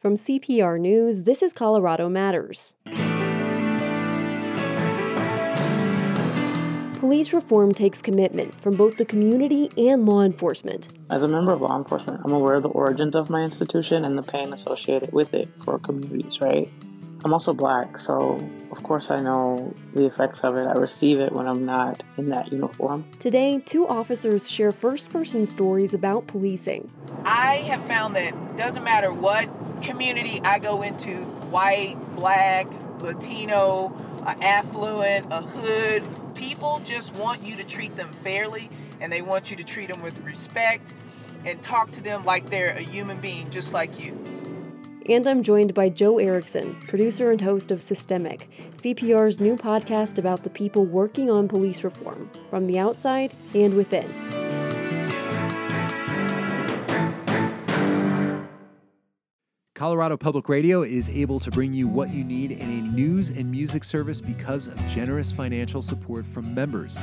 From CPR News, this is Colorado Matters. Police reform takes commitment from both the community and law enforcement. As a member of law enforcement, I'm aware of the origins of my institution and the pain associated with it for communities, right? I'm also black, so of course I know the effects of it. I receive it when I'm not in that uniform. Today, two officers share first person stories about policing. I have found that doesn't matter what community I go into white, black, Latino, affluent, a hood people just want you to treat them fairly and they want you to treat them with respect and talk to them like they're a human being just like you. And I'm joined by Joe Erickson, producer and host of Systemic, CPR's new podcast about the people working on police reform, from the outside and within. Colorado Public Radio is able to bring you what you need in a news and music service because of generous financial support from members.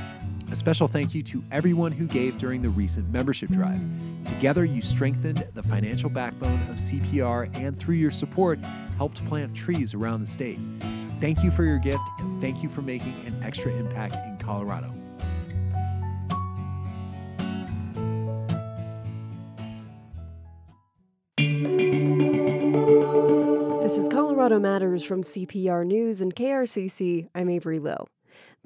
A special thank you to everyone who gave during the recent membership drive. Together, you strengthened the financial backbone of CPR and through your support, helped plant trees around the state. Thank you for your gift and thank you for making an extra impact in Colorado. This is Colorado Matters from CPR News and KRCC. I'm Avery Lill.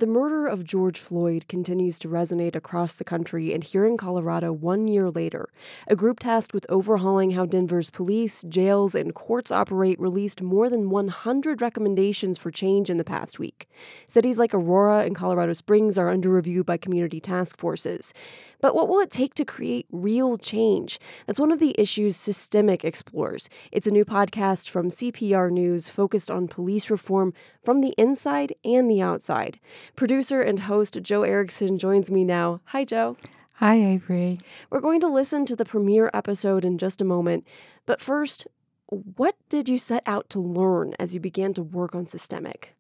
The murder of George Floyd continues to resonate across the country and here in Colorado one year later. A group tasked with overhauling how Denver's police, jails, and courts operate released more than 100 recommendations for change in the past week. Cities like Aurora and Colorado Springs are under review by community task forces. But what will it take to create real change? That's one of the issues Systemic explores. It's a new podcast from CPR News focused on police reform from the inside and the outside. Producer and host Joe Erickson joins me now. Hi, Joe. Hi, Avery. We're going to listen to the premiere episode in just a moment. But first, what did you set out to learn as you began to work on Systemic?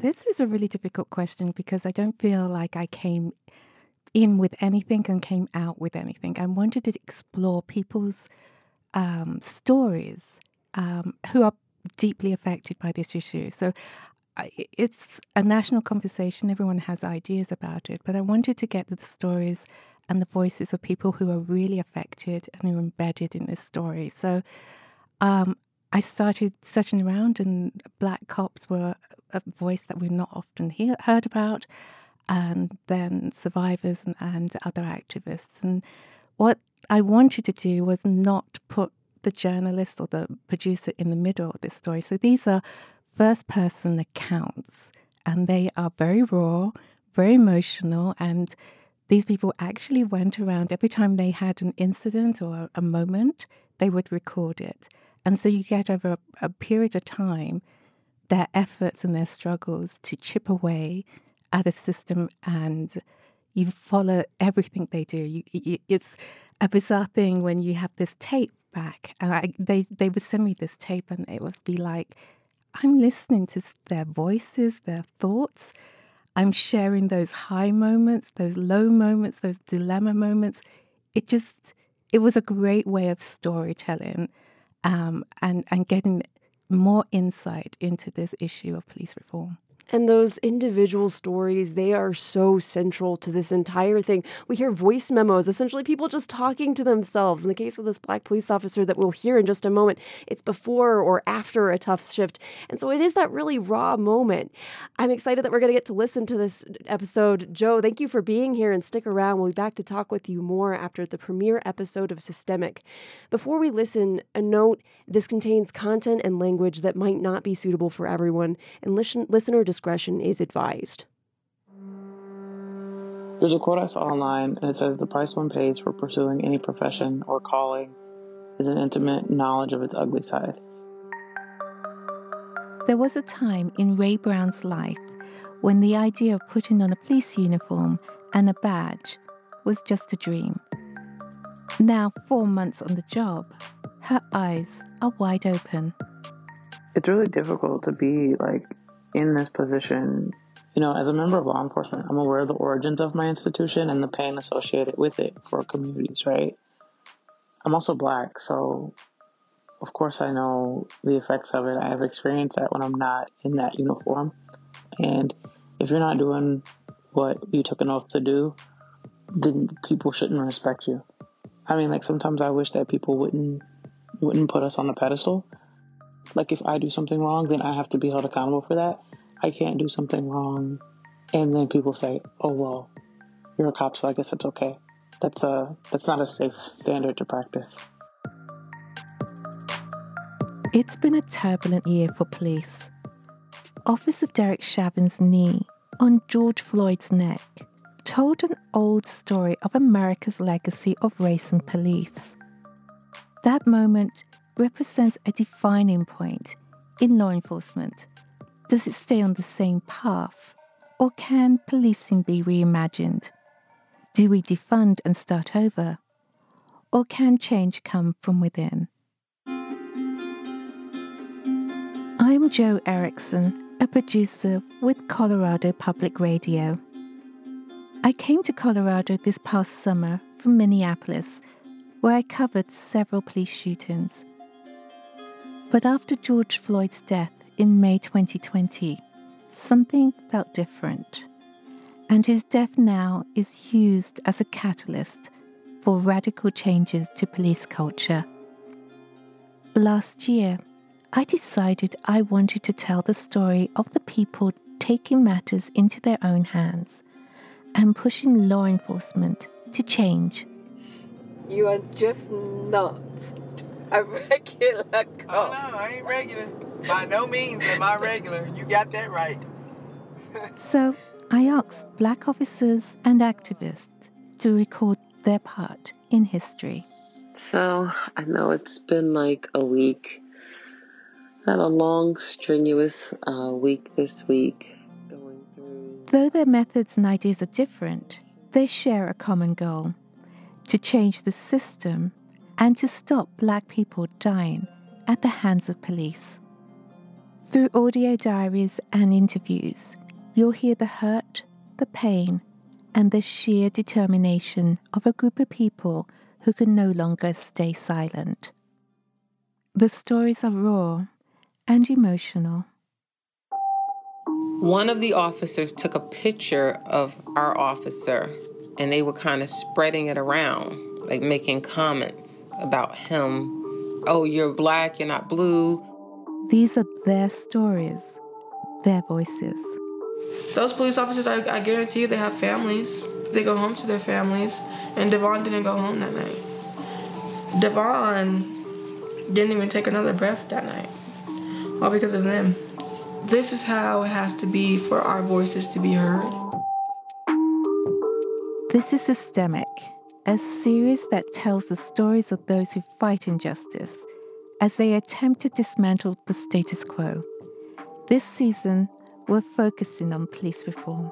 This is a really difficult question because I don't feel like I came in with anything and came out with anything. I wanted to explore people's um, stories um, who are deeply affected by this issue. So it's a national conversation. Everyone has ideas about it, but I wanted to get the stories and the voices of people who are really affected and who are embedded in this story. So um, I started searching around, and black cops were a voice that we're not often hear, heard about and then survivors and, and other activists. And what I wanted to do was not put the journalist or the producer in the middle of this story. So these are first person accounts, and they are very raw, very emotional, and these people actually went around every time they had an incident or a moment, they would record it. And so you get over a, a period of time their efforts and their struggles to chip away at a system and you follow everything they do. You, you, it's a bizarre thing when you have this tape back, and I, they they would send me this tape, and it would be like, I'm listening to their voices, their thoughts. I'm sharing those high moments, those low moments, those dilemma moments. It just it was a great way of storytelling, um, and and getting more insight into this issue of police reform. And those individual stories, they are so central to this entire thing. We hear voice memos, essentially people just talking to themselves. In the case of this black police officer that we'll hear in just a moment, it's before or after a tough shift. And so it is that really raw moment. I'm excited that we're going to get to listen to this episode. Joe, thank you for being here and stick around. We'll be back to talk with you more after the premiere episode of Systemic. Before we listen, a note this contains content and language that might not be suitable for everyone, and listen, listener discretion is advised. There's a quote I saw online, and it says the price one pays for pursuing any profession or calling is an intimate knowledge of its ugly side. There was a time in Ray Brown's life when the idea of putting on a police uniform and a badge was just a dream. Now, four months on the job, her eyes are wide open. It's really difficult to be like in this position, you know, as a member of law enforcement, I'm aware of the origins of my institution and the pain associated with it for communities, right? I'm also black, so of course, I know the effects of it. I have experienced that when I'm not in that uniform. And if you're not doing what you took an oath to do, then people shouldn't respect you. I mean, like sometimes I wish that people wouldn't wouldn't put us on the pedestal. Like if I do something wrong, then I have to be held accountable for that. I can't do something wrong and then people say, "Oh well, you're a cop, so I guess it's okay." That's a that's not a safe standard to practice. It's been a turbulent year for police. Officer Derek Chauvin's knee on George Floyd's neck told an old story of America's legacy of race and police. That moment represents a defining point in law enforcement. Does it stay on the same path? Or can policing be reimagined? Do we defund and start over? Or can change come from within? I'm Joe Erickson, a producer with Colorado Public Radio. I came to Colorado this past summer from Minneapolis, where I covered several police shootings. But after George Floyd's death in May 2020, something felt different. And his death now is used as a catalyst for radical changes to police culture. Last year, I decided I wanted to tell the story of the people taking matters into their own hands and pushing law enforcement to change. You are just not a regular cop. Oh no, I ain't regular. By no means am I regular. You got that right. so I asked black officers and activists to record their part in history. So I know it's been like a week. Had a long, strenuous uh, week this week going through. Though their methods and ideas are different, they share a common goal to change the system and to stop black people dying at the hands of police. Through audio diaries and interviews, you'll hear the hurt, the pain, and the sheer determination of a group of people who can no longer stay silent. The stories are raw and emotional. One of the officers took a picture of our officer and they were kind of spreading it around, like making comments about him. Oh, you're black, you're not blue. These are their stories, their voices. Those police officers, I, I guarantee you, they have families. They go home to their families, and Devon didn't go home that night. Devon didn't even take another breath that night, all because of them. This is how it has to be for our voices to be heard. This is Systemic, a series that tells the stories of those who fight injustice as they attempt to dismantle the status quo. This season, we're focusing on police reform.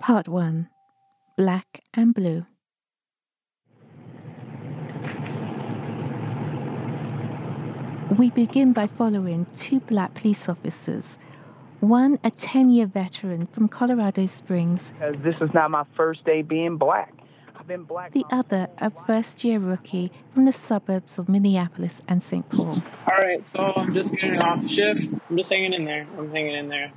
Part 1 Black and Blue. We begin by following two black police officers one, a 10 year veteran from Colorado Springs. This is not my first day being black. I've been black. The other, a first year rookie from the suburbs of Minneapolis and St. Paul. All right, so I'm just getting off shift. I'm just hanging in there. I'm hanging in there.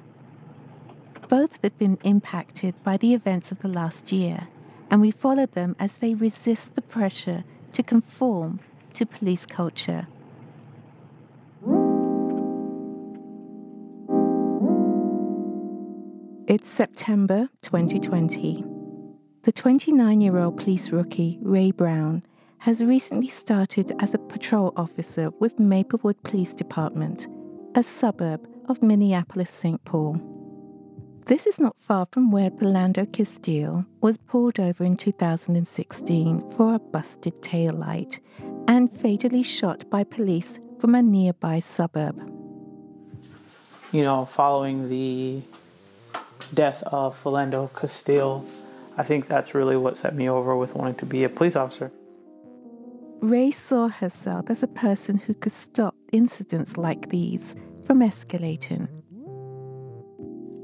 Both have been impacted by the events of the last year, and we follow them as they resist the pressure to conform to police culture. It's September 2020. The 29 year old police rookie, Ray Brown, has recently started as a patrol officer with Maplewood Police Department, a suburb of Minneapolis St. Paul. This is not far from where Philando Castile was pulled over in 2016 for a busted tail light and fatally shot by police from a nearby suburb. You know, following the death of Philando Castile, I think that's really what set me over with wanting to be a police officer. Ray saw herself as a person who could stop incidents like these from escalating.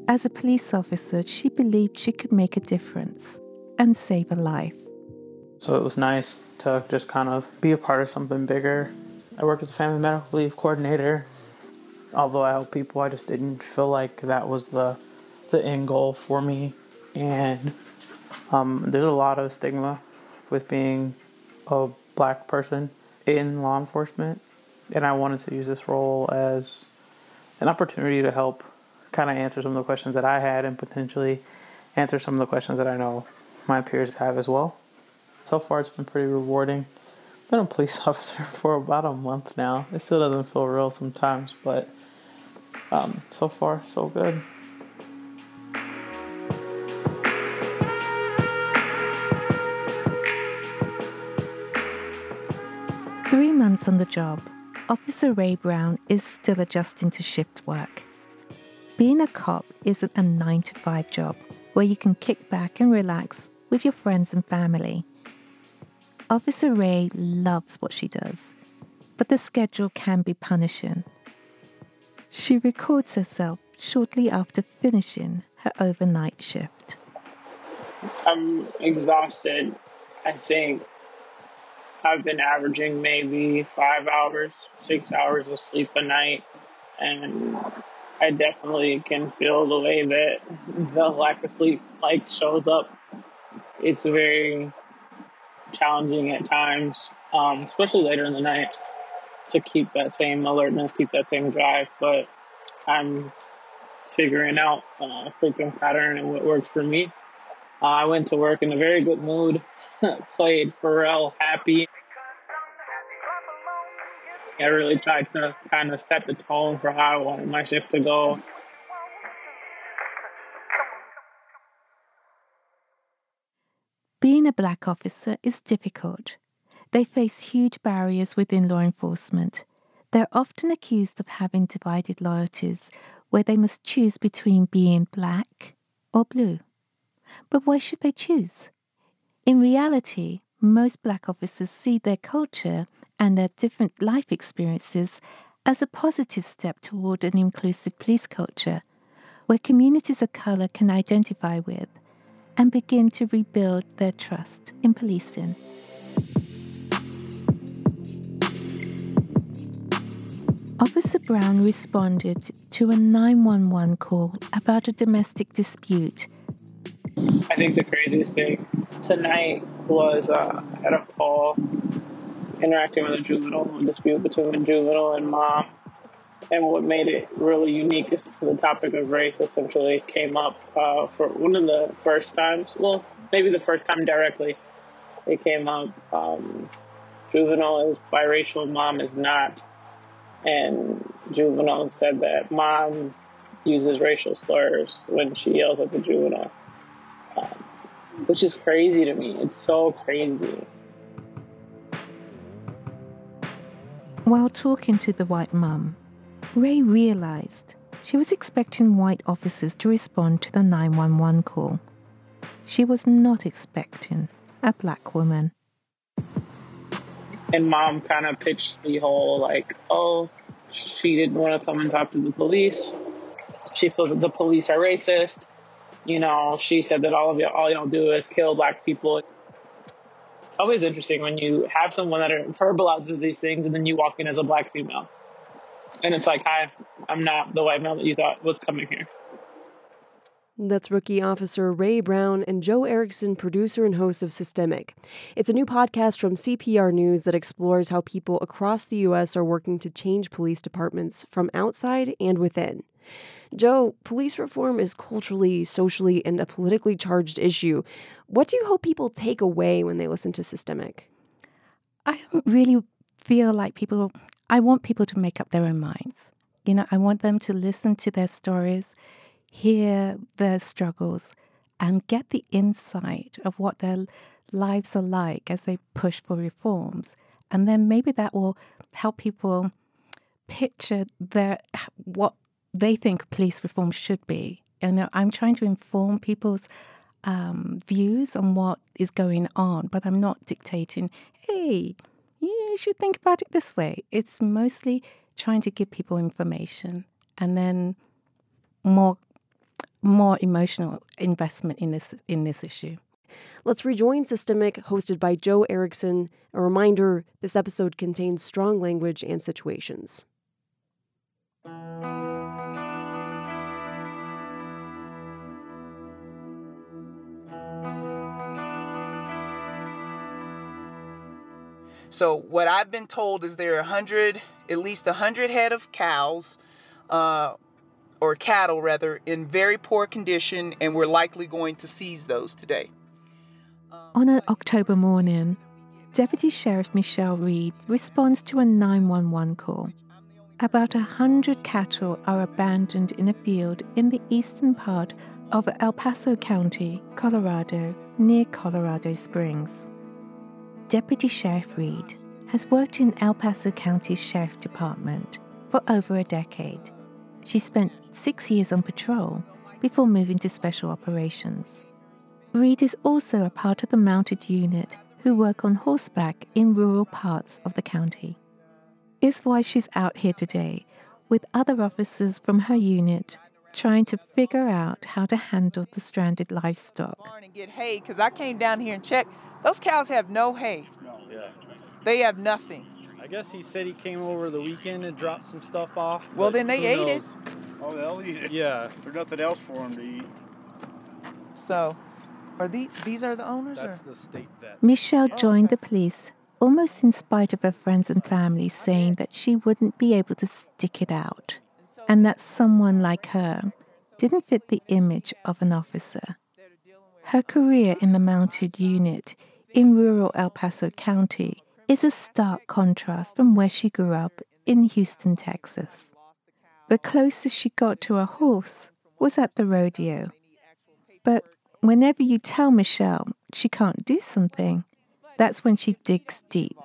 As a police officer, she believed she could make a difference and save a life. So it was nice to just kind of be a part of something bigger. I worked as a family medical leave coordinator. Although I help people, I just didn't feel like that was the the end goal for me. And um, there's a lot of stigma with being a black person in law enforcement, and I wanted to use this role as an opportunity to help kind of answer some of the questions that I had and potentially answer some of the questions that I know my peers have as well. So far, it's been pretty rewarding. I've been a police officer for about a month now. It still doesn't feel real sometimes, but um, so far, so good. Months on the job, Officer Ray Brown is still adjusting to shift work. Being a cop isn't a 9 to 5 job where you can kick back and relax with your friends and family. Officer Ray loves what she does, but the schedule can be punishing. She records herself shortly after finishing her overnight shift. I'm exhausted. I think I've been averaging maybe five hours, six hours of sleep a night, and I definitely can feel the way that the lack of sleep like shows up. It's very challenging at times, um, especially later in the night, to keep that same alertness, keep that same drive. But I'm figuring out a sleeping pattern and what works for me. Uh, I went to work in a very good mood, played Pharrell happy. I really tried to kind of set the tone for how I wanted my shift to go. Being a black officer is difficult. They face huge barriers within law enforcement. They're often accused of having divided loyalties, where they must choose between being black or blue. But why should they choose? In reality, most black officers see their culture and their different life experiences as a positive step toward an inclusive police culture where communities of color can identify with and begin to rebuild their trust in policing. Officer Brown responded to a 911 call about a domestic dispute. I think the craziest thing tonight was uh, at a call interacting with a juvenile, dispute between a juvenile and mom. And what made it really unique is the topic of race essentially came up uh, for one of the first times. Well, maybe the first time directly. It came up. Um, juvenile is biracial, mom is not. And juvenile said that mom uses racial slurs when she yells at the juvenile, um, which is crazy to me. It's so crazy. While talking to the white mum, Ray realized she was expecting white officers to respond to the 911 call. She was not expecting a black woman. And mom kind of pitched the whole like, oh, she didn't want to come and talk to the police. She feels that the police are racist. You know, she said that all of you, all y'all do is kill black people it's always interesting when you have someone that verbalizes these things and then you walk in as a black female. And it's like, hi, I'm not the white male that you thought was coming here. That's rookie officer Ray Brown and Joe Erickson, producer and host of Systemic. It's a new podcast from CPR News that explores how people across the U.S. are working to change police departments from outside and within. Joe, police reform is culturally, socially, and a politically charged issue. What do you hope people take away when they listen to Systemic? I don't really feel like people, I want people to make up their own minds. You know, I want them to listen to their stories, hear their struggles, and get the insight of what their lives are like as they push for reforms. And then maybe that will help people picture their what they think police reform should be. And I'm trying to inform people's um, views on what is going on, but I'm not dictating, hey, you should think about it this way. It's mostly trying to give people information and then more more emotional investment in this in this issue. Let's rejoin Systemic, hosted by Joe Erickson. A reminder this episode contains strong language and situations. So what I've been told is there are a hundred, at least a hundred head of cows, uh, or cattle rather, in very poor condition, and we're likely going to seize those today. On an October morning, Deputy Sheriff Michelle Reed responds to a 911 call. About a hundred cattle are abandoned in a field in the eastern part of El Paso County, Colorado, near Colorado Springs. Deputy Sheriff Reed has worked in El Paso County's Sheriff Department for over a decade. She spent six years on patrol before moving to special operations. Reed is also a part of the mounted unit who work on horseback in rural parts of the county. It's why she's out here today with other officers from her unit trying to figure out how to handle the stranded livestock. And get hay because I came down here and checked. Those cows have no hay. No, yeah. They have nothing. I guess he said he came over the weekend and dropped some stuff off. Well, then they ate knows? it. Oh, they'll eat it. Yeah. There's nothing else for them to eat. So, are these these are the owners? That's or? the state vet. Michelle oh, joined the police almost in spite of her friends and family saying that she wouldn't be able to stick it out and that someone like her didn't fit the image of an officer. Her career in the mounted unit in rural El Paso County is a stark contrast from where she grew up in Houston, Texas. The closest she got to a horse was at the rodeo. But whenever you tell Michelle she can't do something, that's when she digs deep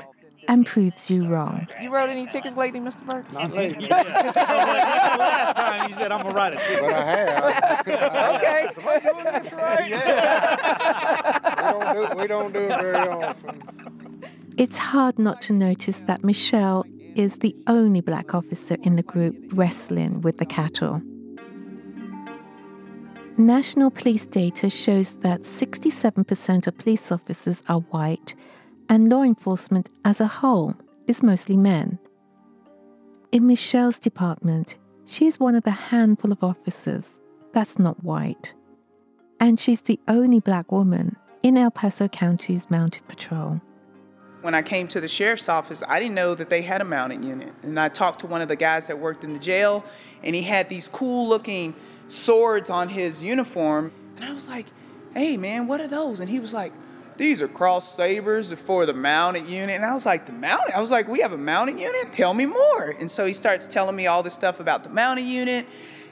and proves you wrong. You wrote any tickets lately, Mr. Burke? Not lately. Last time he said, I'm going to write a ticket. But I have. Okay. Am doing this right? Yeah. we, don't do, we don't do it very often. It's hard not to notice that Michelle is the only black officer in the group wrestling with the cattle. National police data shows that 67% of police officers are white, and law enforcement as a whole is mostly men. In Michelle's department, she is one of the handful of officers that's not white. And she's the only black woman in El Paso County's mounted patrol. When I came to the sheriff's office, I didn't know that they had a mounted unit. And I talked to one of the guys that worked in the jail, and he had these cool looking swords on his uniform. And I was like, hey man, what are those? And he was like, these are cross sabers for the mounted unit. And I was like, the mounted? I was like, we have a mounted unit? Tell me more. And so he starts telling me all this stuff about the mounted unit.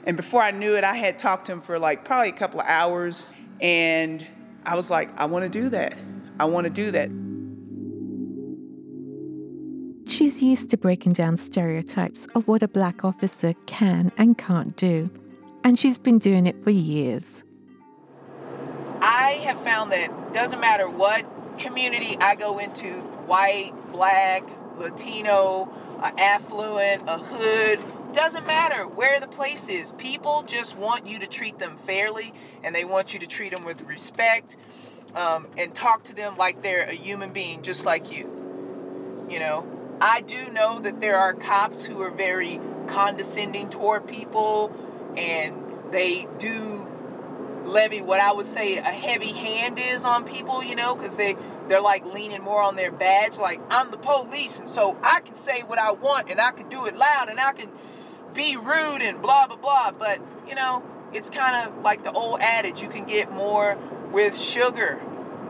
And before I knew it, I had talked to him for like probably a couple of hours. And I was like, I want to do that. I want to do that. She's used to breaking down stereotypes of what a black officer can and can't do, and she's been doing it for years. I have found that doesn't matter what community I go into white, black, Latino, affluent, a hood doesn't matter where the place is. People just want you to treat them fairly and they want you to treat them with respect um, and talk to them like they're a human being just like you. You know, I do know that there are cops who are very condescending toward people and they do levy what I would say a heavy hand is on people, you know, because they they're like leaning more on their badge, like I'm the police, and so I can say what I want and I can do it loud and I can be rude and blah blah blah. But you know, it's kind of like the old adage: you can get more with sugar.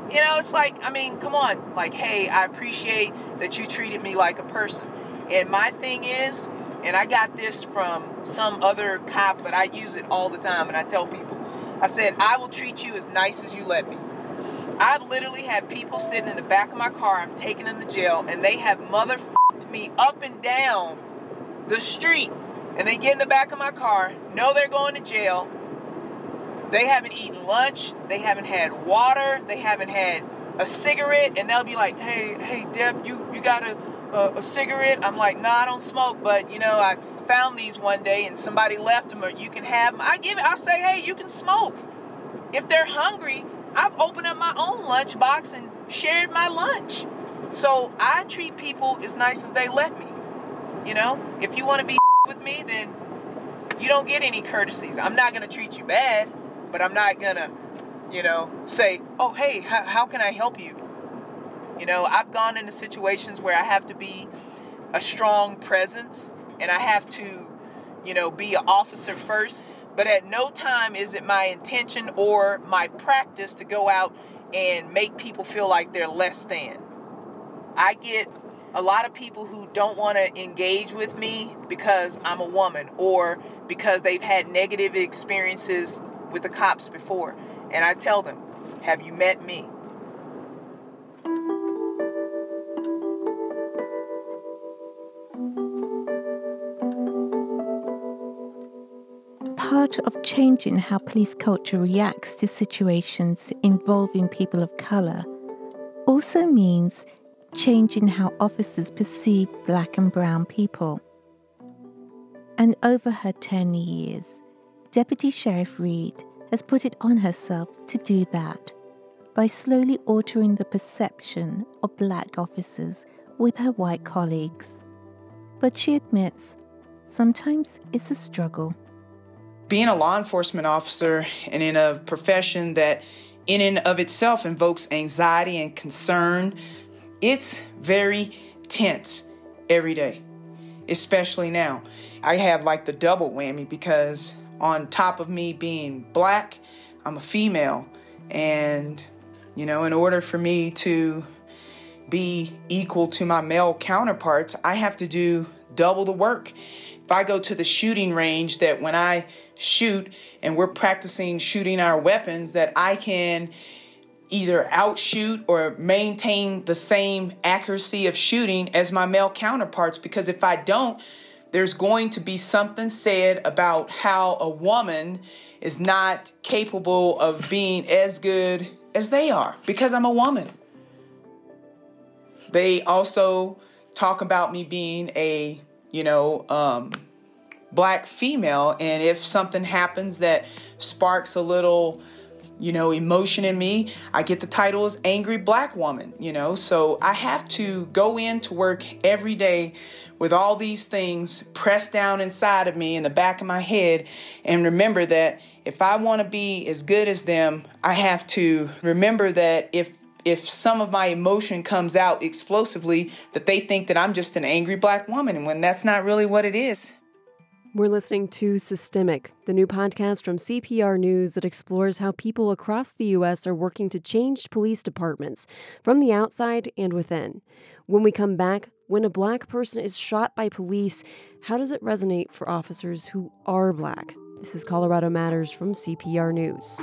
You know, it's like I mean, come on, like hey, I appreciate that you treated me like a person, and my thing is. And I got this from some other cop, but I use it all the time. And I tell people, I said, I will treat you as nice as you let me. I've literally had people sitting in the back of my car, I'm taking them to jail, and they have motherfucked me up and down the street. And they get in the back of my car, know they're going to jail. They haven't eaten lunch, they haven't had water, they haven't had a cigarette, and they'll be like, hey, hey, Deb, you, you gotta a, a cigarette? I'm like, no, nah, I don't smoke, but you know, I found these one day and somebody left them, or you can have them. I give it. I say, hey, you can smoke. If they're hungry, I've opened up my own lunchbox and shared my lunch. So I treat people as nice as they let me. You know, if you want to be with me, then you don't get any courtesies. I'm not gonna treat you bad, but I'm not gonna, you know, say, oh, hey, how can I help you? You know, I've gone into situations where I have to be a strong presence and I have to, you know, be an officer first. But at no time is it my intention or my practice to go out and make people feel like they're less than. I get a lot of people who don't want to engage with me because I'm a woman or because they've had negative experiences with the cops before. And I tell them, Have you met me? Part of changing how police culture reacts to situations involving people of colour also means changing how officers perceive black and brown people. And over her 10 years, Deputy Sheriff Reed has put it on herself to do that by slowly altering the perception of black officers with her white colleagues. But she admits sometimes it's a struggle being a law enforcement officer and in a profession that in and of itself invokes anxiety and concern, it's very tense every day, especially now. I have like the double whammy because on top of me being black, I'm a female. And, you know, in order for me to be equal to my male counterparts, I have to do double the work. If I go to the shooting range, that when I shoot and we're practicing shooting our weapons, that I can either outshoot or maintain the same accuracy of shooting as my male counterparts. Because if I don't, there's going to be something said about how a woman is not capable of being as good as they are because I'm a woman. They also talk about me being a you know, um, black female. And if something happens that sparks a little, you know, emotion in me, I get the title as Angry Black Woman, you know. So I have to go into work every day with all these things pressed down inside of me in the back of my head and remember that if I want to be as good as them, I have to remember that if if some of my emotion comes out explosively, that they think that I'm just an angry black woman when that's not really what it is. We're listening to Systemic, the new podcast from CPR News that explores how people across the U.S. are working to change police departments from the outside and within. When we come back, when a black person is shot by police, how does it resonate for officers who are black? This is Colorado Matters from CPR News.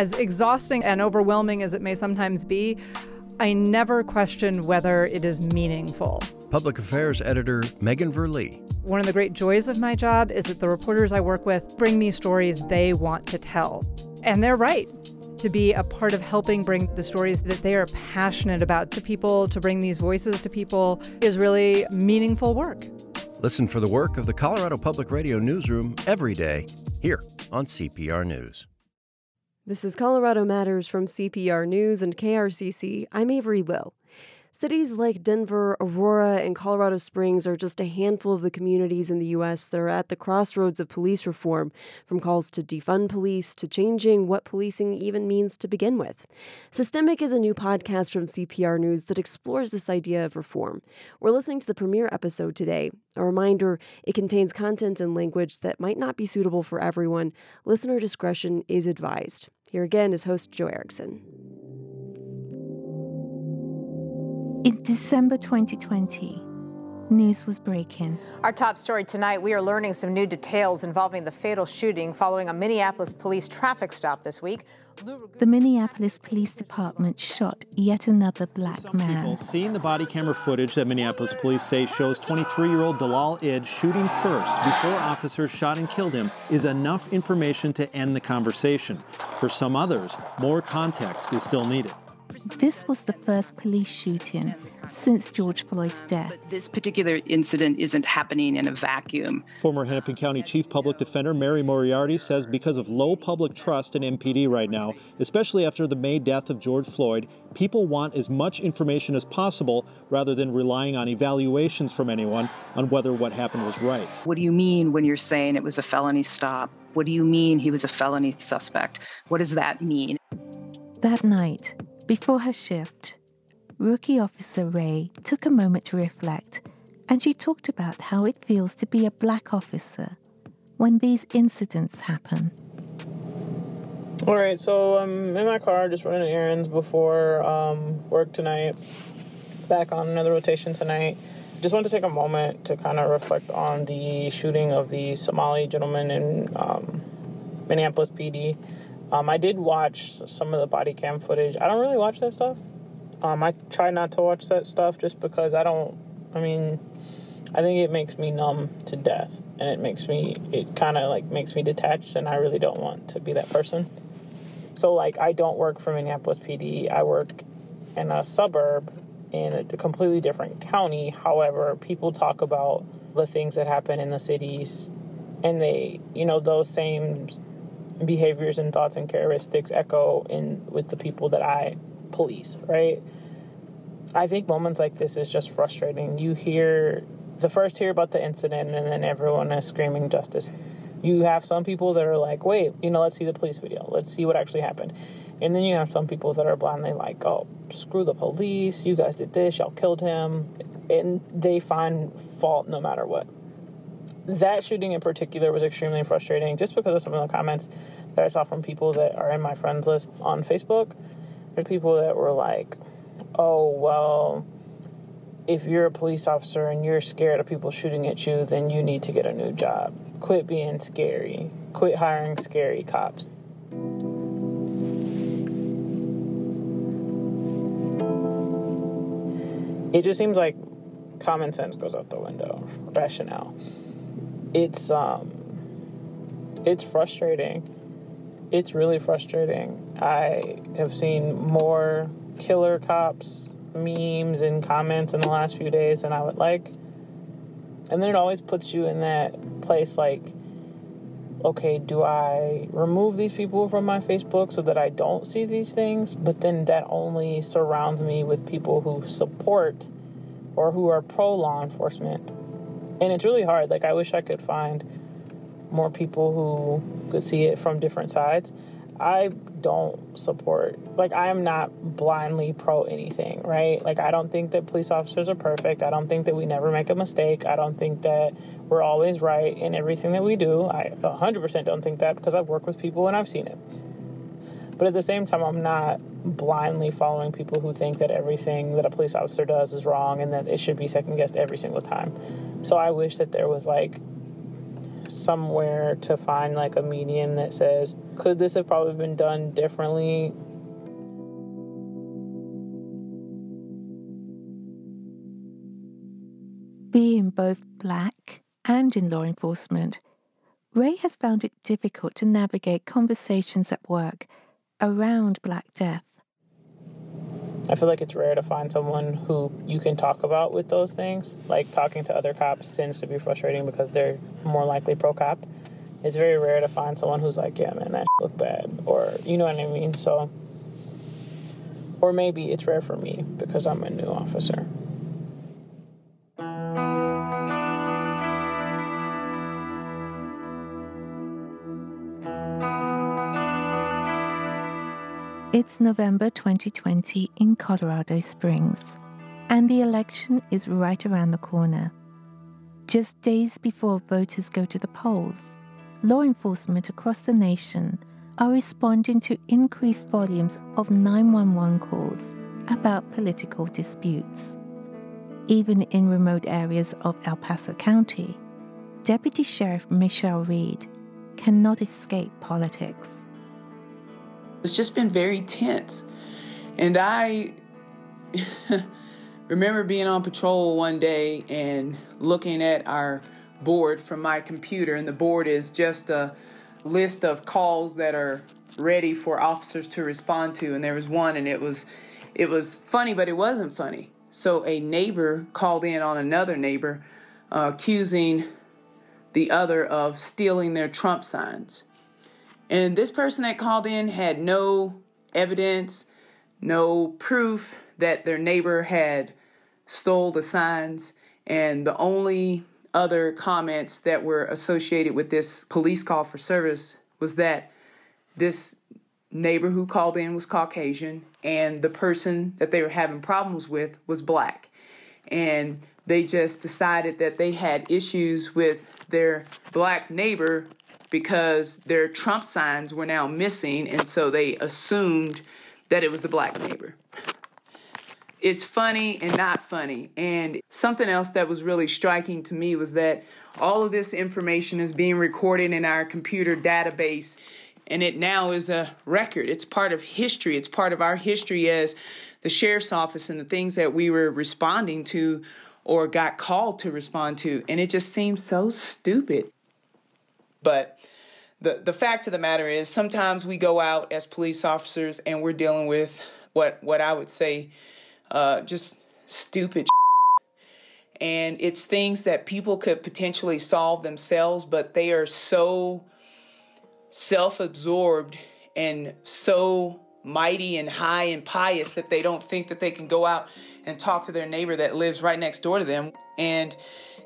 As exhausting and overwhelming as it may sometimes be, I never question whether it is meaningful. Public Affairs Editor Megan Verlee. One of the great joys of my job is that the reporters I work with bring me stories they want to tell. And they're right to be a part of helping bring the stories that they are passionate about to people, to bring these voices to people, is really meaningful work. Listen for the work of the Colorado Public Radio Newsroom every day here on CPR News. This is Colorado Matters from CPR News and KRCC. I'm Avery Lill. Cities like Denver, Aurora, and Colorado Springs are just a handful of the communities in the U.S. that are at the crossroads of police reform, from calls to defund police to changing what policing even means to begin with. Systemic is a new podcast from CPR News that explores this idea of reform. We're listening to the premiere episode today. A reminder it contains content and language that might not be suitable for everyone. Listener discretion is advised. Here again is host Joe Erickson. In December 2020, news was breaking. Our top story tonight we are learning some new details involving the fatal shooting following a Minneapolis police traffic stop this week. The Minneapolis Police Department shot yet another black man. People seeing the body camera footage that Minneapolis police say shows 23 year old Dolal Idd shooting first before officers shot and killed him is enough information to end the conversation. For some others, more context is still needed. This was the first police shooting since George Floyd's death. This particular incident isn't happening in a vacuum. Former Hennepin County Chief Public Defender Mary Moriarty says because of low public trust in MPD right now, especially after the May death of George Floyd, people want as much information as possible rather than relying on evaluations from anyone on whether what happened was right. What do you mean when you're saying it was a felony stop? What do you mean he was a felony suspect? What does that mean? That night, before her shift, Rookie Officer Ray took a moment to reflect, and she talked about how it feels to be a black officer when these incidents happen. All right, so I'm in my car just running errands before um, work tonight. Back on another rotation tonight. Just wanted to take a moment to kind of reflect on the shooting of the Somali gentleman in um, Minneapolis PD. Um, I did watch some of the body cam footage. I don't really watch that stuff. Um, I try not to watch that stuff just because I don't. I mean, I think it makes me numb to death, and it makes me. It kind of like makes me detached, and I really don't want to be that person. So like, I don't work for Minneapolis PD. I work in a suburb in a completely different county. However, people talk about the things that happen in the cities, and they, you know, those same behaviors and thoughts and characteristics echo in with the people that I police, right? I think moments like this is just frustrating. You hear the first hear about the incident and then everyone is screaming justice. You have some people that are like, wait, you know, let's see the police video. Let's see what actually happened. And then you have some people that are blindly like, oh, screw the police. You guys did this. Y'all killed him. And they find fault no matter what that shooting in particular was extremely frustrating just because of some of the comments that I saw from people that are in my friends list on Facebook. There's people that were like, oh, well, if you're a police officer and you're scared of people shooting at you, then you need to get a new job. Quit being scary. Quit hiring scary cops. It just seems like common sense goes out the window, rationale it's um it's frustrating. It's really frustrating. I have seen more killer cops memes and comments in the last few days than I would like. And then it always puts you in that place like, okay, do I remove these people from my Facebook so that I don't see these things? But then that only surrounds me with people who support or who are pro law enforcement and it's really hard. Like I wish I could find more people who could see it from different sides. I don't support like I am not blindly pro anything, right? Like I don't think that police officers are perfect. I don't think that we never make a mistake. I don't think that we're always right in everything that we do. I 100% don't think that because I've worked with people and I've seen it. But at the same time, I'm not blindly following people who think that everything that a police officer does is wrong and that it should be second guessed every single time. So I wish that there was like somewhere to find like a medium that says, could this have probably been done differently? Being both black and in law enforcement, Ray has found it difficult to navigate conversations at work around Black Death. I feel like it's rare to find someone who you can talk about with those things. Like talking to other cops tends to be frustrating because they're more likely pro cop. It's very rare to find someone who's like, yeah, man, that look bad, or you know what I mean. So, or maybe it's rare for me because I'm a new officer. It's November 2020 in Colorado Springs, and the election is right around the corner. Just days before voters go to the polls, law enforcement across the nation are responding to increased volumes of 911 calls about political disputes. even in remote areas of El Paso County, Deputy Sheriff Michelle Reed cannot escape politics. It's just been very tense. And I remember being on patrol one day and looking at our board from my computer, and the board is just a list of calls that are ready for officers to respond to. And there was one, and it was it was funny, but it wasn't funny. So a neighbor called in on another neighbor, uh, accusing the other of stealing their Trump signs. And this person that called in had no evidence, no proof that their neighbor had stole the signs, and the only other comments that were associated with this police call for service was that this neighbor who called in was Caucasian and the person that they were having problems with was black. And they just decided that they had issues with their black neighbor because their Trump signs were now missing, and so they assumed that it was the black neighbor. It's funny and not funny. And something else that was really striking to me was that all of this information is being recorded in our computer database and it now is a record. It's part of history. It's part of our history as the sheriff's office and the things that we were responding to or got called to respond to. And it just seems so stupid. But the the fact of the matter is sometimes we go out as police officers and we're dealing with what what I would say uh, just stupid and it's things that people could potentially solve themselves but they are so self-absorbed and so mighty and high and pious that they don't think that they can go out and talk to their neighbor that lives right next door to them. And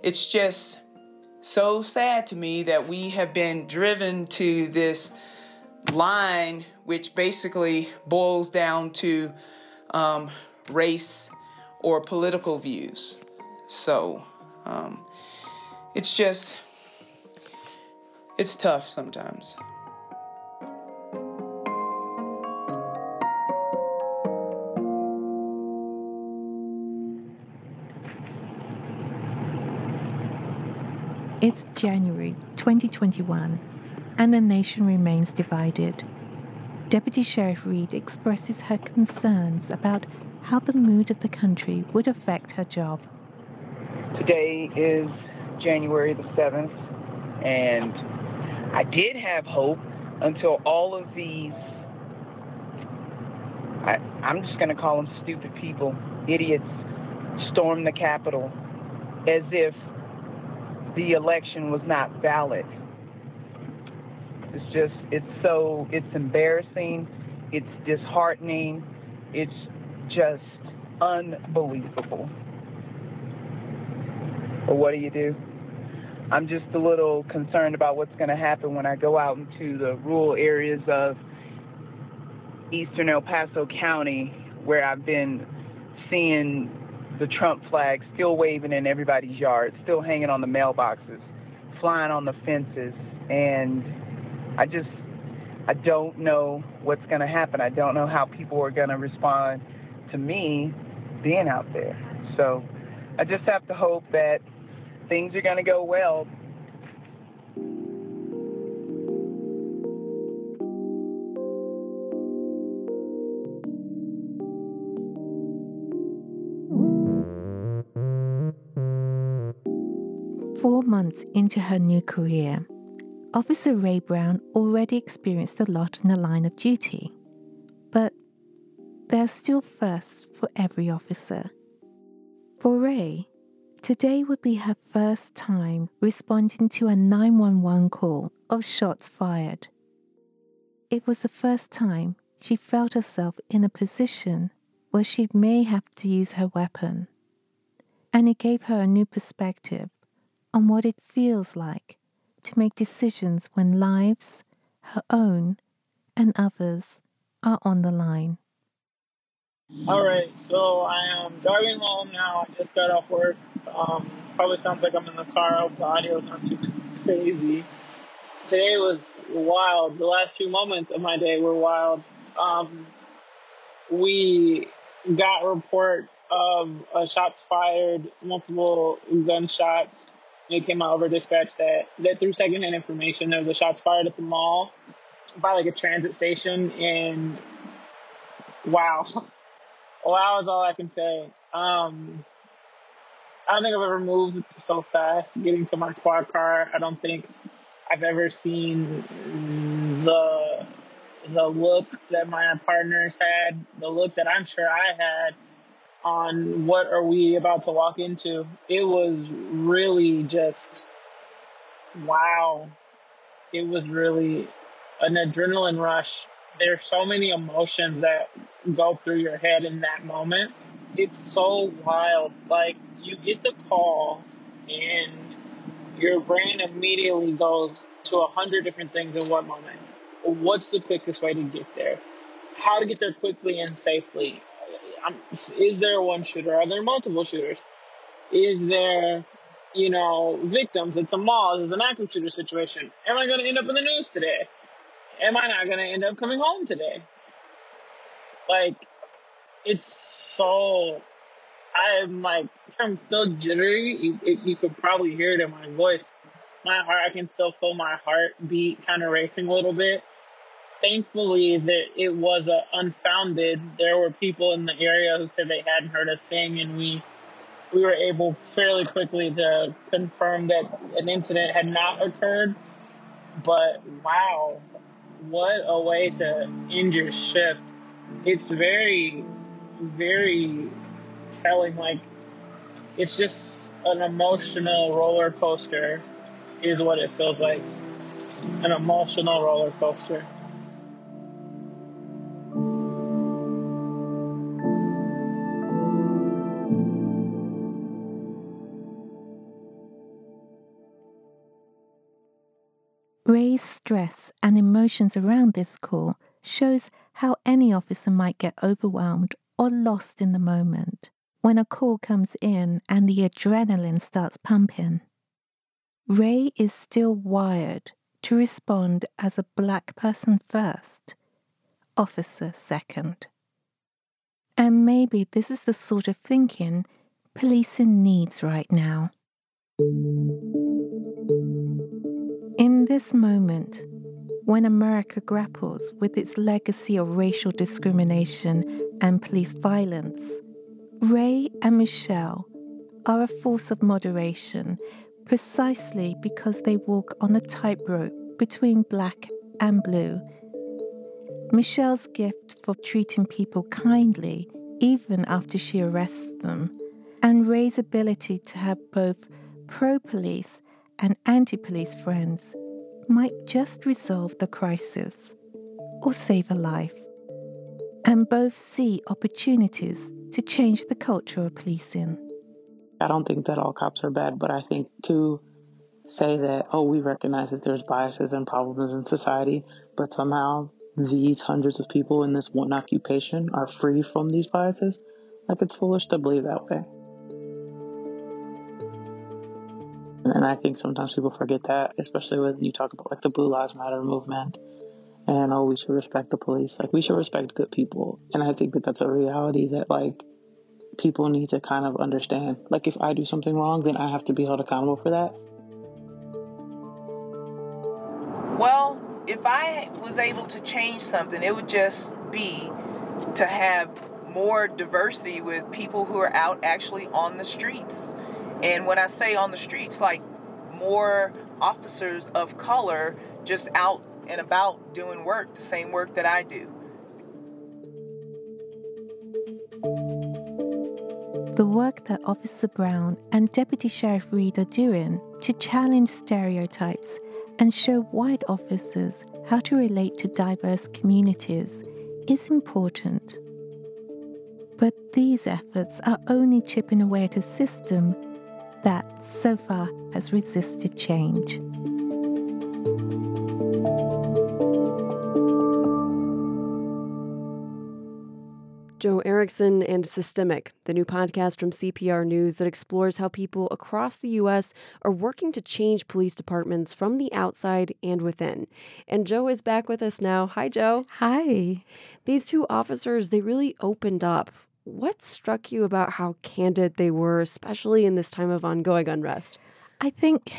it's just so sad to me that we have been driven to this line which basically boils down to um, race or political views. So um, it's just, it's tough sometimes. It's January 2021, and the nation remains divided. Deputy Sheriff Reed expresses her concerns about how the mood of the country would affect her job. Today is January the 7th, and I did have hope until all of these, I, I'm just going to call them stupid people, idiots, stormed the Capitol as if the election was not valid. It's just, it's so, it's embarrassing, it's disheartening, it's just unbelievable. But what do you do? I'm just a little concerned about what's going to happen when I go out into the rural areas of eastern El Paso County where I've been seeing the Trump flag still waving in everybody's yard, still hanging on the mailboxes, flying on the fences. And I just, I don't know what's going to happen. I don't know how people are going to respond to me being out there. So I just have to hope that things are going to go well. Months into her new career, Officer Ray Brown already experienced a lot in the line of duty. But there's still firsts for every officer. For Ray, today would be her first time responding to a 911 call of shots fired. It was the first time she felt herself in a position where she may have to use her weapon. And it gave her a new perspective on what it feels like to make decisions when lives, her own, and others, are on the line. All right, so I am driving home now. I just got off work. Um, probably sounds like I'm in the car. I hope the audio is not too crazy. Today was wild. The last few moments of my day were wild. Um, we got report of uh, shots fired, multiple gunshots. It came out over dispatch that, that through secondhand information, there was a shots fired at the mall by like a transit station. And wow, wow is all I can say. Um, I don't think I've ever moved so fast getting to my squad car. I don't think I've ever seen the the look that my partners had, the look that I'm sure I had on what are we about to walk into. It was really just wow. It was really an adrenaline rush. There's so many emotions that go through your head in that moment. It's so wild. Like you get the call and your brain immediately goes to a hundred different things in one moment. What's the quickest way to get there? How to get there quickly and safely? Um, is there one shooter? Are there multiple shooters? Is there, you know, victims? It's a mall. Is an active shooter situation? Am I going to end up in the news today? Am I not going to end up coming home today? Like, it's so I'm like, I'm still jittery. You, you could probably hear it in my voice. My heart, I can still feel my heartbeat kind of racing a little bit. Thankfully, that it was uh, unfounded. There were people in the area who said they hadn't heard a thing, and we we were able fairly quickly to confirm that an incident had not occurred. But wow, what a way to end your shift. It's very, very telling like it's just an emotional roller coaster is what it feels like an emotional roller coaster Ray's stress and emotions around this call shows how any officer might get overwhelmed or lost in the moment when a call comes in and the adrenaline starts pumping. Ray is still wired to respond as a black person first, officer second. And maybe this is the sort of thinking policing needs right now. This moment, when America grapples with its legacy of racial discrimination and police violence, Ray and Michelle are a force of moderation precisely because they walk on a tightrope between black and blue. Michelle's gift for treating people kindly even after she arrests them, and Ray's ability to have both pro police and anti police friends might just resolve the crisis or save a life. And both see opportunities to change the culture of policing? I don't think that all cops are bad, but I think to say that, oh, we recognize that there's biases and problems in society, but somehow these hundreds of people in this one occupation are free from these biases, like it's foolish to believe that way. And I think sometimes people forget that, especially when you talk about like the Blue Lives Matter movement and oh, we should respect the police. Like we should respect good people, and I think that that's a reality that like people need to kind of understand. Like if I do something wrong, then I have to be held accountable for that. Well, if I was able to change something, it would just be to have more diversity with people who are out actually on the streets. And when I say on the streets, like more officers of color just out and about doing work, the same work that I do. The work that Officer Brown and Deputy Sheriff Reed are doing to challenge stereotypes and show white officers how to relate to diverse communities is important. But these efforts are only chipping away at a system that so far has resisted change. Joe Erickson and Systemic, the new podcast from CPR News that explores how people across the U.S. are working to change police departments from the outside and within. And Joe is back with us now. Hi, Joe. Hi. These two officers, they really opened up What struck you about how candid they were, especially in this time of ongoing unrest? I think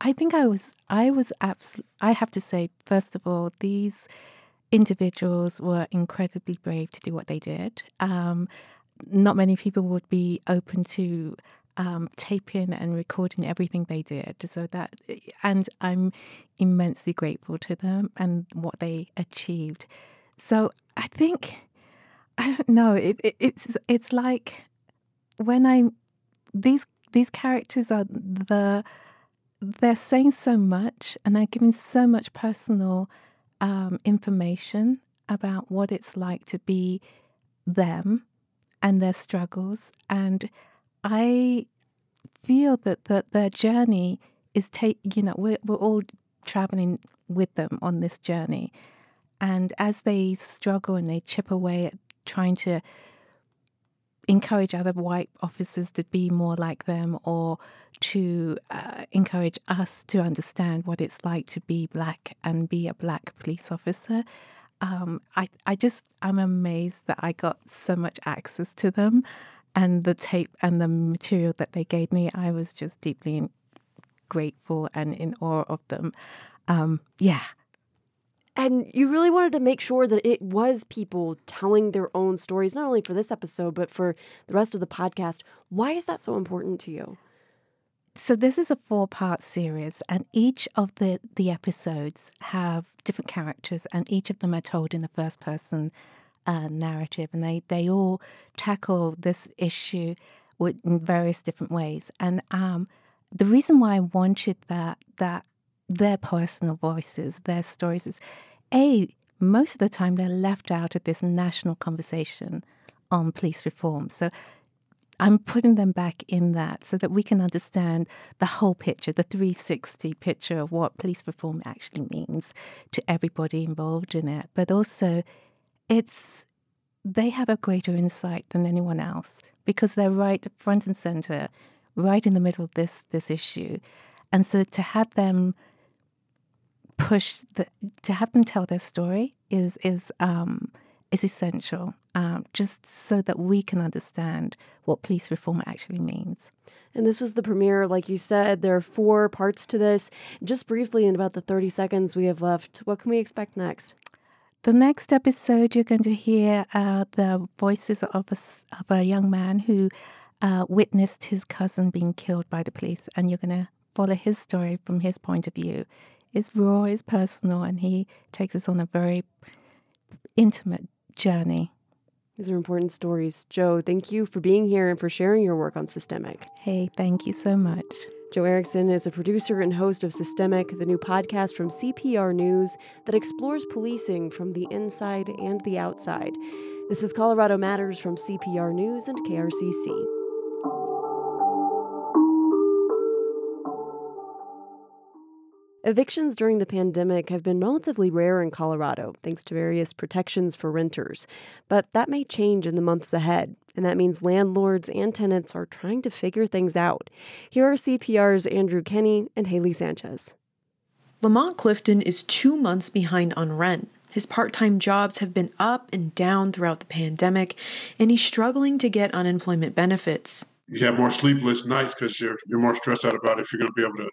I think I was I was absolutely I have to say first of all these individuals were incredibly brave to do what they did. Um, not many people would be open to um, taping and recording everything they did. So that, and I'm immensely grateful to them and what they achieved. So I think, I don't know, it, it, it's it's like when I these these characters are the they're saying so much and they're giving so much personal um, information about what it's like to be them and their struggles. And I feel that, that their journey is take you know we're, we're all traveling with them on this journey and as they struggle and they chip away at trying to encourage other white officers to be more like them or to uh, encourage us to understand what it's like to be black and be a black police officer. Um, I, I just, I'm amazed that I got so much access to them and the tape and the material that they gave me. I was just deeply grateful and in awe of them. Um, yeah, and you really wanted to make sure that it was people telling their own stories, not only for this episode, but for the rest of the podcast. Why is that so important to you? So this is a four-part series, and each of the the episodes have different characters, and each of them are told in the first-person uh, narrative, and they they all tackle this issue with, in various different ways. And um, the reason why I wanted that that their personal voices, their stories is a, most of the time they're left out of this national conversation on police reform. So I'm putting them back in that so that we can understand the whole picture, the 360 picture of what police reform actually means to everybody involved in it. But also, it's they have a greater insight than anyone else because they're right front and center, right in the middle of this this issue. And so to have them push the, to have them tell their story is is um, is essential, um, just so that we can understand what police reform actually means. And this was the premiere, like you said. There are four parts to this. Just briefly, in about the thirty seconds we have left, what can we expect next? The next episode, you're going to hear uh, the voices of a, of a young man who uh, witnessed his cousin being killed by the police, and you're going to follow his story from his point of view. It's raw, it's personal, and he takes us on a very intimate journey. These are important stories. Joe, thank you for being here and for sharing your work on Systemic. Hey, thank you so much. Joe Erickson is a producer and host of Systemic, the new podcast from CPR News that explores policing from the inside and the outside. This is Colorado Matters from CPR News and KRCC. Evictions during the pandemic have been relatively rare in Colorado, thanks to various protections for renters. But that may change in the months ahead, and that means landlords and tenants are trying to figure things out. Here are CPR's Andrew Kenney and Hayley Sanchez. Lamont Clifton is two months behind on rent. His part time jobs have been up and down throughout the pandemic, and he's struggling to get unemployment benefits. You have more sleepless nights because you're, you're more stressed out about if you're going to be able to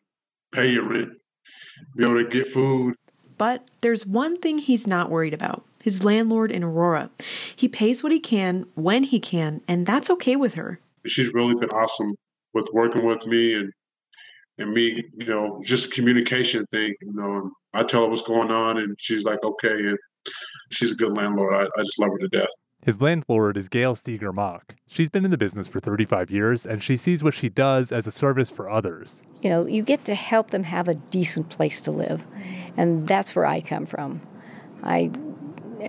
pay your rent be able to get food. But there's one thing he's not worried about his landlord in Aurora. He pays what he can when he can, and that's okay with her. She's really been awesome with working with me and and me, you know, just communication thing, you know. I tell her what's going on, and she's like, okay, and she's a good landlord. I, I just love her to death. His landlord is Gail Steger Mock. She's been in the business for 35 years, and she sees what she does as a service for others. You know, you get to help them have a decent place to live, and that's where I come from. I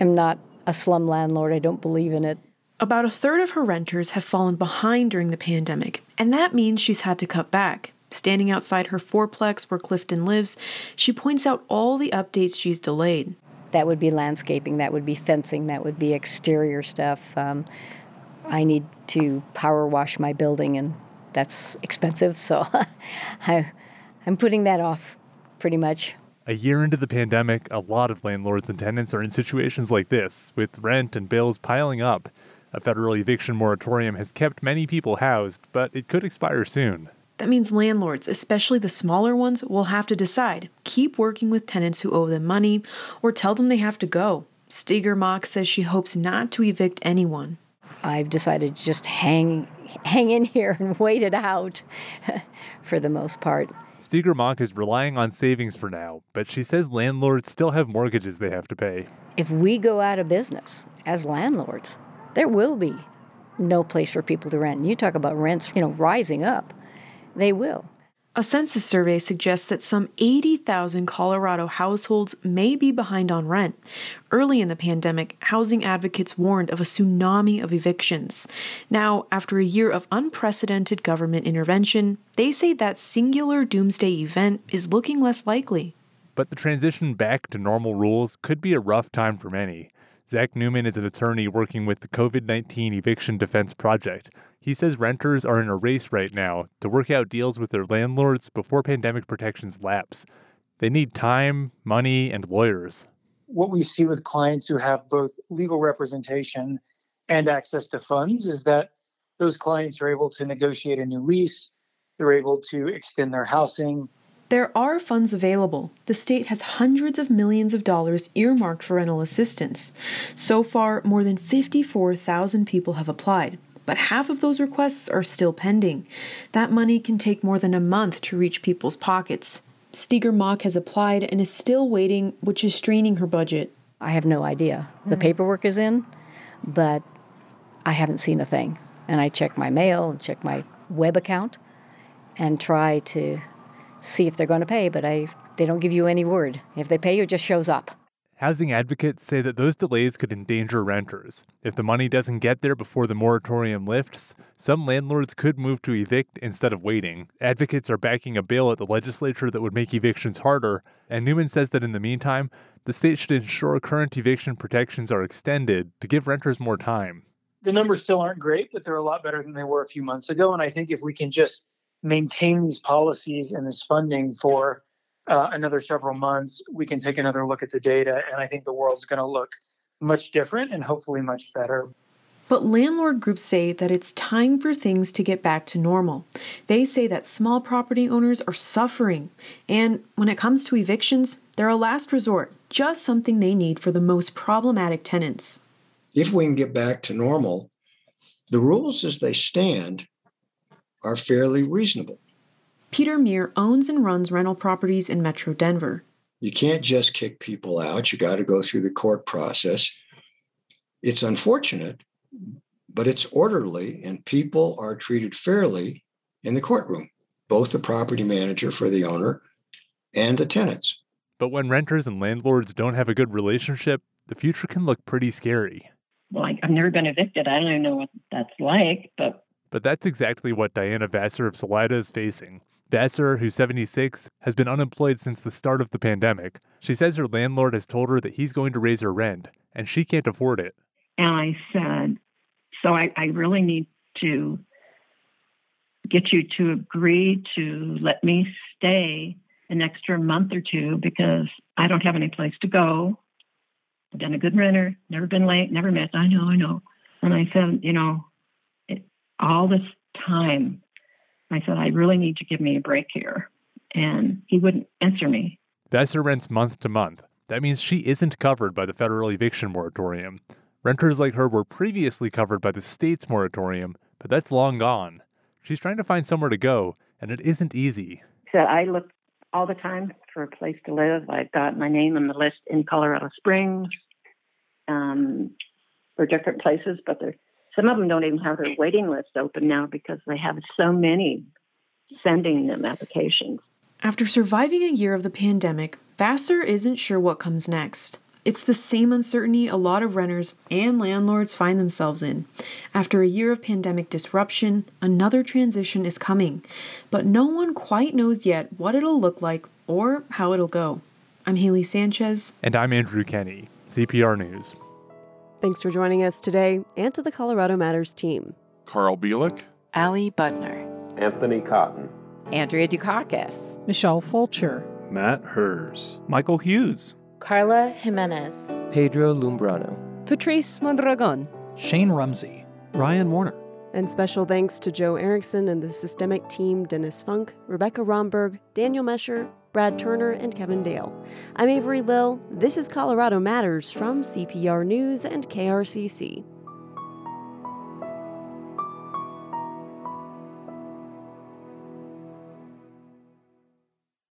am not a slum landlord, I don't believe in it. About a third of her renters have fallen behind during the pandemic, and that means she's had to cut back. Standing outside her fourplex where Clifton lives, she points out all the updates she's delayed. That would be landscaping, that would be fencing, that would be exterior stuff. Um, I need to power wash my building, and that's expensive, so I, I'm putting that off pretty much. A year into the pandemic, a lot of landlords and tenants are in situations like this, with rent and bills piling up. A federal eviction moratorium has kept many people housed, but it could expire soon. That means landlords, especially the smaller ones, will have to decide keep working with tenants who owe them money or tell them they have to go. Steger Mock says she hopes not to evict anyone. I've decided to just hang hang in here and wait it out for the most part. Steger Mock is relying on savings for now, but she says landlords still have mortgages they have to pay. If we go out of business as landlords, there will be no place for people to rent. And you talk about rents, you know, rising up. They will. A census survey suggests that some 80,000 Colorado households may be behind on rent. Early in the pandemic, housing advocates warned of a tsunami of evictions. Now, after a year of unprecedented government intervention, they say that singular doomsday event is looking less likely. But the transition back to normal rules could be a rough time for many. Zach Neumann is an attorney working with the COVID 19 Eviction Defense Project. He says renters are in a race right now to work out deals with their landlords before pandemic protections lapse. They need time, money, and lawyers. What we see with clients who have both legal representation and access to funds is that those clients are able to negotiate a new lease, they're able to extend their housing. There are funds available. The state has hundreds of millions of dollars earmarked for rental assistance. So far, more than 54,000 people have applied but half of those requests are still pending. That money can take more than a month to reach people's pockets. Steger Mock has applied and is still waiting, which is straining her budget. I have no idea. The paperwork is in, but I haven't seen a thing. And I check my mail and check my web account and try to see if they're going to pay, but I they don't give you any word. If they pay, it just shows up. Housing advocates say that those delays could endanger renters. If the money doesn't get there before the moratorium lifts, some landlords could move to evict instead of waiting. Advocates are backing a bill at the legislature that would make evictions harder, and Neumann says that in the meantime, the state should ensure current eviction protections are extended to give renters more time. The numbers still aren't great, but they're a lot better than they were a few months ago. And I think if we can just maintain these policies and this funding for uh, another several months, we can take another look at the data, and I think the world's going to look much different and hopefully much better. But landlord groups say that it's time for things to get back to normal. They say that small property owners are suffering, and when it comes to evictions, they're a last resort, just something they need for the most problematic tenants. If we can get back to normal, the rules as they stand are fairly reasonable. Peter Meir owns and runs rental properties in Metro Denver. You can't just kick people out. You got to go through the court process. It's unfortunate, but it's orderly, and people are treated fairly in the courtroom, both the property manager for the owner and the tenants. But when renters and landlords don't have a good relationship, the future can look pretty scary. Well, I, I've never been evicted. I don't even know what that's like, but. But that's exactly what Diana Vassar of Salida is facing. Vassar, who's 76, has been unemployed since the start of the pandemic. She says her landlord has told her that he's going to raise her rent, and she can't afford it. And I said, So I, I really need to get you to agree to let me stay an extra month or two because I don't have any place to go. I've been a good renter, never been late, never missed. I know, I know. And I said, You know, all this time I said, I really need to give me a break here. And he wouldn't answer me. Vassar rents month to month. That means she isn't covered by the federal eviction moratorium. Renters like her were previously covered by the state's moratorium, but that's long gone. She's trying to find somewhere to go, and it isn't easy. So I look all the time for a place to live. I've got my name on the list in Colorado Springs um, for different places, but there some of them don't even have their waiting list open now because they have so many sending them applications. After surviving a year of the pandemic, Vassar isn't sure what comes next. It's the same uncertainty a lot of renters and landlords find themselves in. After a year of pandemic disruption, another transition is coming, but no one quite knows yet what it'll look like or how it'll go. I'm Hayley Sanchez. And I'm Andrew Kenney, CPR News. Thanks for joining us today and to the Colorado Matters team. Carl Bielek, Ali Butner, Anthony Cotton, Andrea Dukakis, Michelle Fulcher, Matt Hers, Michael Hughes, Carla Jimenez, Pedro Lumbrano, Patrice Mondragon, Shane Rumsey, Ryan Warner. And special thanks to Joe Erickson and the Systemic team Dennis Funk, Rebecca Romberg, Daniel Mesher, Brad Turner, and Kevin Dale. I'm Avery Lill. This is Colorado Matters from CPR News and KRCC.